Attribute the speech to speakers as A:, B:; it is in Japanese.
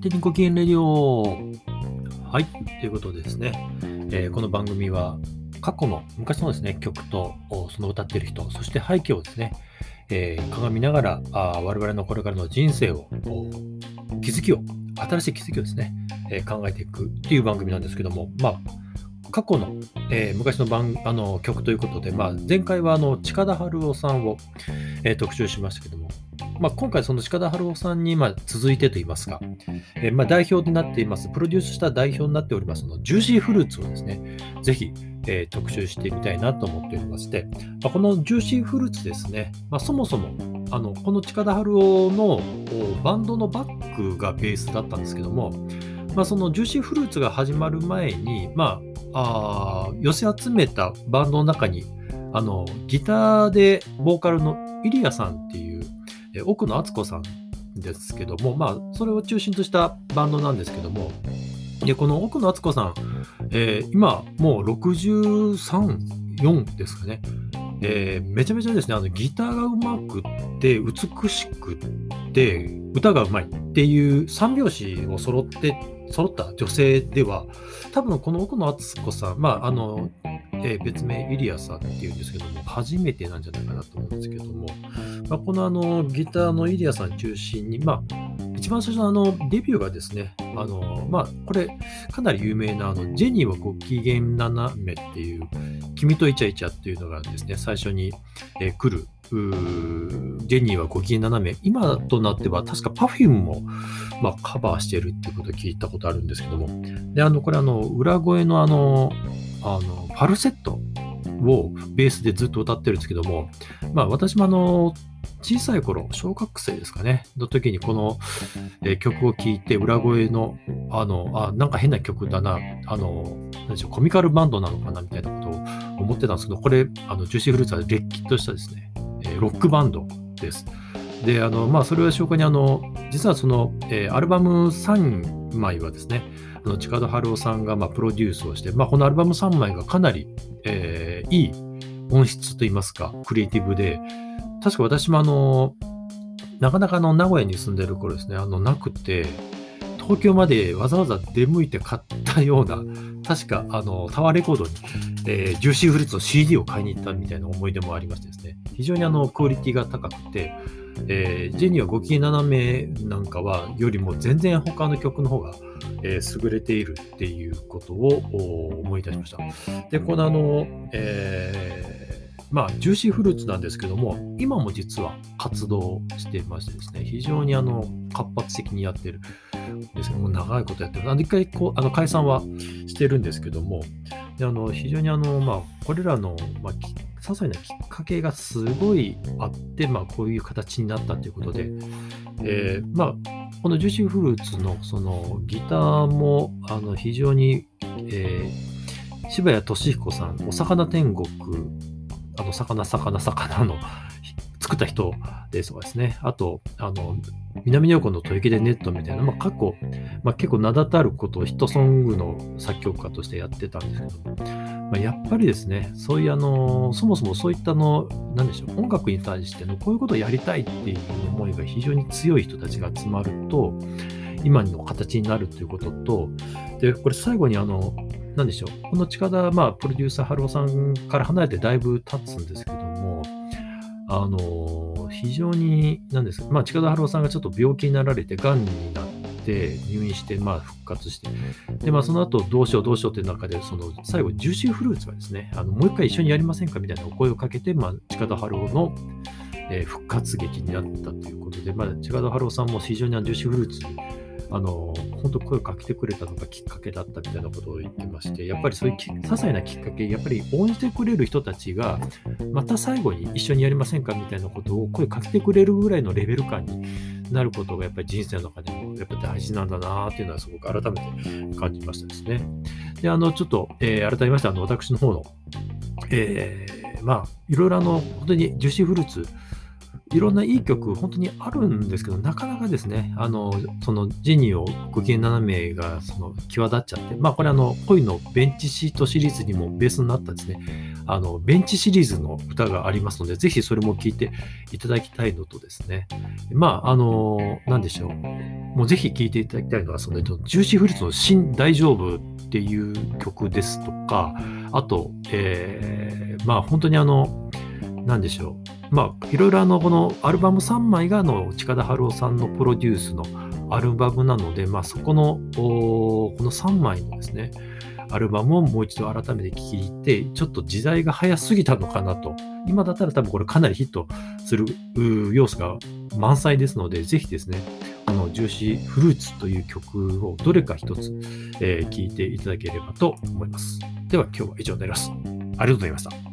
A: 手にご機嫌レディオ。はい、ということでですね、えーこの番組は過去の昔のですね、曲とその歌っている人、そして背景をですね、えー鏡ながらあ我々のこれからの人生を、気づきを、新しい気づきをですね、えー考えていくっていう番組なんですけども、まあ、過去の、えー昔の番あの曲ということで、まあ、前回はあの近田春夫さんを、えー特集しましたけども、まあ、今回その近田春夫さんにまあ続いてといいますか、えーまあ、代表になっています、プロデュースした代表になっておりますのジューシーフルーツをですね、ぜひ、えー特集してみたいなと思っておりまして、まあ、このジューシーフルーツですね、まあ、そもそもあのこの近田春夫のおバンドのバックがベースだったんですけども、まあ、そのジューシーフルーツが始まる前に、まあ、あー寄せ集めたバンドの中にあのギターでボーカルのイリアさんっていうえ奥野敦子さんですけども、まあ、それを中心としたバンドなんですけども、でこの奥野敦子さん、えー今もう63、4ですかね、えーめちゃめちゃですね、あのギターがうまくって、美しくって、歌がうまいっていう三拍子を揃って、揃った女性では、多分この奥野敦子さん、まあ、あの、えー別名イリアさんっていうんですけども、初めてなんじゃないかなと思うんですけども、まあ、このあのギターのイリアさん中心に、まあ、一番最初のあのデビューがですね、あのまあ、これ、かなり有名なあのジェニーはご機嫌斜めっていう、君とイチャイチャっていうのがですね、最初に、えー来る。うージェニーはご機嫌斜め。今となっては、確か Perfume も、まあ、カバーしてるっていうことを聞いたことあるんですけども。で、あの、これあの、裏声のあの、あの、ファルセットをベースでずっと歌ってるんですけども、まあ私もあの、小さい頃、小学生ですかね、の時にこの、えー曲を聴いて、裏声の、あの、あ、なんか変な曲だな、あの、なんでしょう、コミカルバンドなのかなみたいなことを思ってたんですけど、これ、あの、ジューシーフルーツはれっきとしたですね、ロックバンドです。で、あの、まあ、それは証拠に、あの、実はその、えーアルバム3枚はですね、あの近田春夫さんがまあプロデュースをして、まあ、このアルバム3枚がかなり、えーいい音質といいますか、クリエイティブで、確か私もあの、なかなかの名古屋に住んでる頃ですね、あの、なくて、東京までわざわざ出向いて買ったような、確かあのタワーレコードに、えージューシーフルーツの CD を買いに行ったみたいな思い出もありましてですね、非常にあのクオリティが高くて、えージェニーはご機嫌斜めなんかはよりも全然他の曲の方が、えー優れているっていうことをお思い出しました。で、このあの、えーまあ、ジューシーフルーツなんですけども、今も実は活動してましてですね、非常にあの活発的にやってるんですけども、長いことやってる。あの一回こうあの解散はしてるんですけども、であの非常にあの、まあ、これらの、まあ、き些細なきっかけがすごいあって、まあ、こういう形になったということで、えーまあ、このジューシーフルーツのそのギターもあの非常に、えー柴谷俊彦さん、お魚天国、あの、魚、魚、魚の作った人ですとかですね。あと、あの、南横の吐息でネットみたいな、まあ、過去、まあ、結構名だたることをヒットソングの作曲家としてやってたんですけど、まあ、やっぱりですね、そういうあの、そもそもそういったの、なんでしょう、音楽に対してのこういうことをやりたいっていう思いが非常に強い人たちが集まると、今の形になるということと、で、これ最後にあの、なんでしょう、この近田、まあ、プロデューサー、春尾さんから離れてだいぶ経つんですけども、あの、非常に、なんですか、まあ、近田春夫さんがちょっと病気になられて、癌になって、入院して、まあ、復活して、で、まあ、その後、どうしよう、どうしようっていう中で、その、最後、ジューシーフルーツがですね、あの、もう一回一緒にやりませんかみたいなお声をかけて、まあ、近田春夫の、えー復活劇になったということで、まあ、近田春夫さんも非常にジューシーフルーツあの、本当声をかけてくれたのがきっかけだったみたいなことを言ってまして、やっぱりそういうき些細なきっかけ、やっぱり応援してくれる人たちが、また最後に一緒にやりませんかみたいなことを声かけてくれるぐらいのレベル感になることがやっぱり人生の中でもやっぱ大事なんだなっていうのはすごく改めて感じましたですね。で、あの、ちょっと、えー改めまして、あの、私の方の、えーまあ、いろいろあの、本当にジューシーフルーツ、いろんないい曲、本当にあるんですけど、なかなかですね、あの、そのジェニーはご機嫌斜めがその際立っちゃって、まあこれあの、恋のベンチシートシリーズにもベースになったですね、あの、ベンチシリーズの歌がありますので、ぜひそれも聴いていただきたいのとですね、まあ、あの、なんでしょう。もうぜひ聴いていただきたいのは、その、ジューシーフルーツの新大丈夫っていう曲ですとか、あと、えー、まあ本当にあの、なんでしょう。まあ、いろいろあの、このアルバム3枚が、の、近田春夫さんのプロデュースのアルバムなので、まあ、そこの、この3枚のですね、アルバムをもう一度改めて聴いて、ちょっと時代が早すぎたのかなと。今だったら多分これかなりヒットする要素が満載ですので、ぜひですね、このジューシーフルーツという曲をどれか一つ、えー、聴いていただければと思います。では今日は以上になります。ありがとうございました。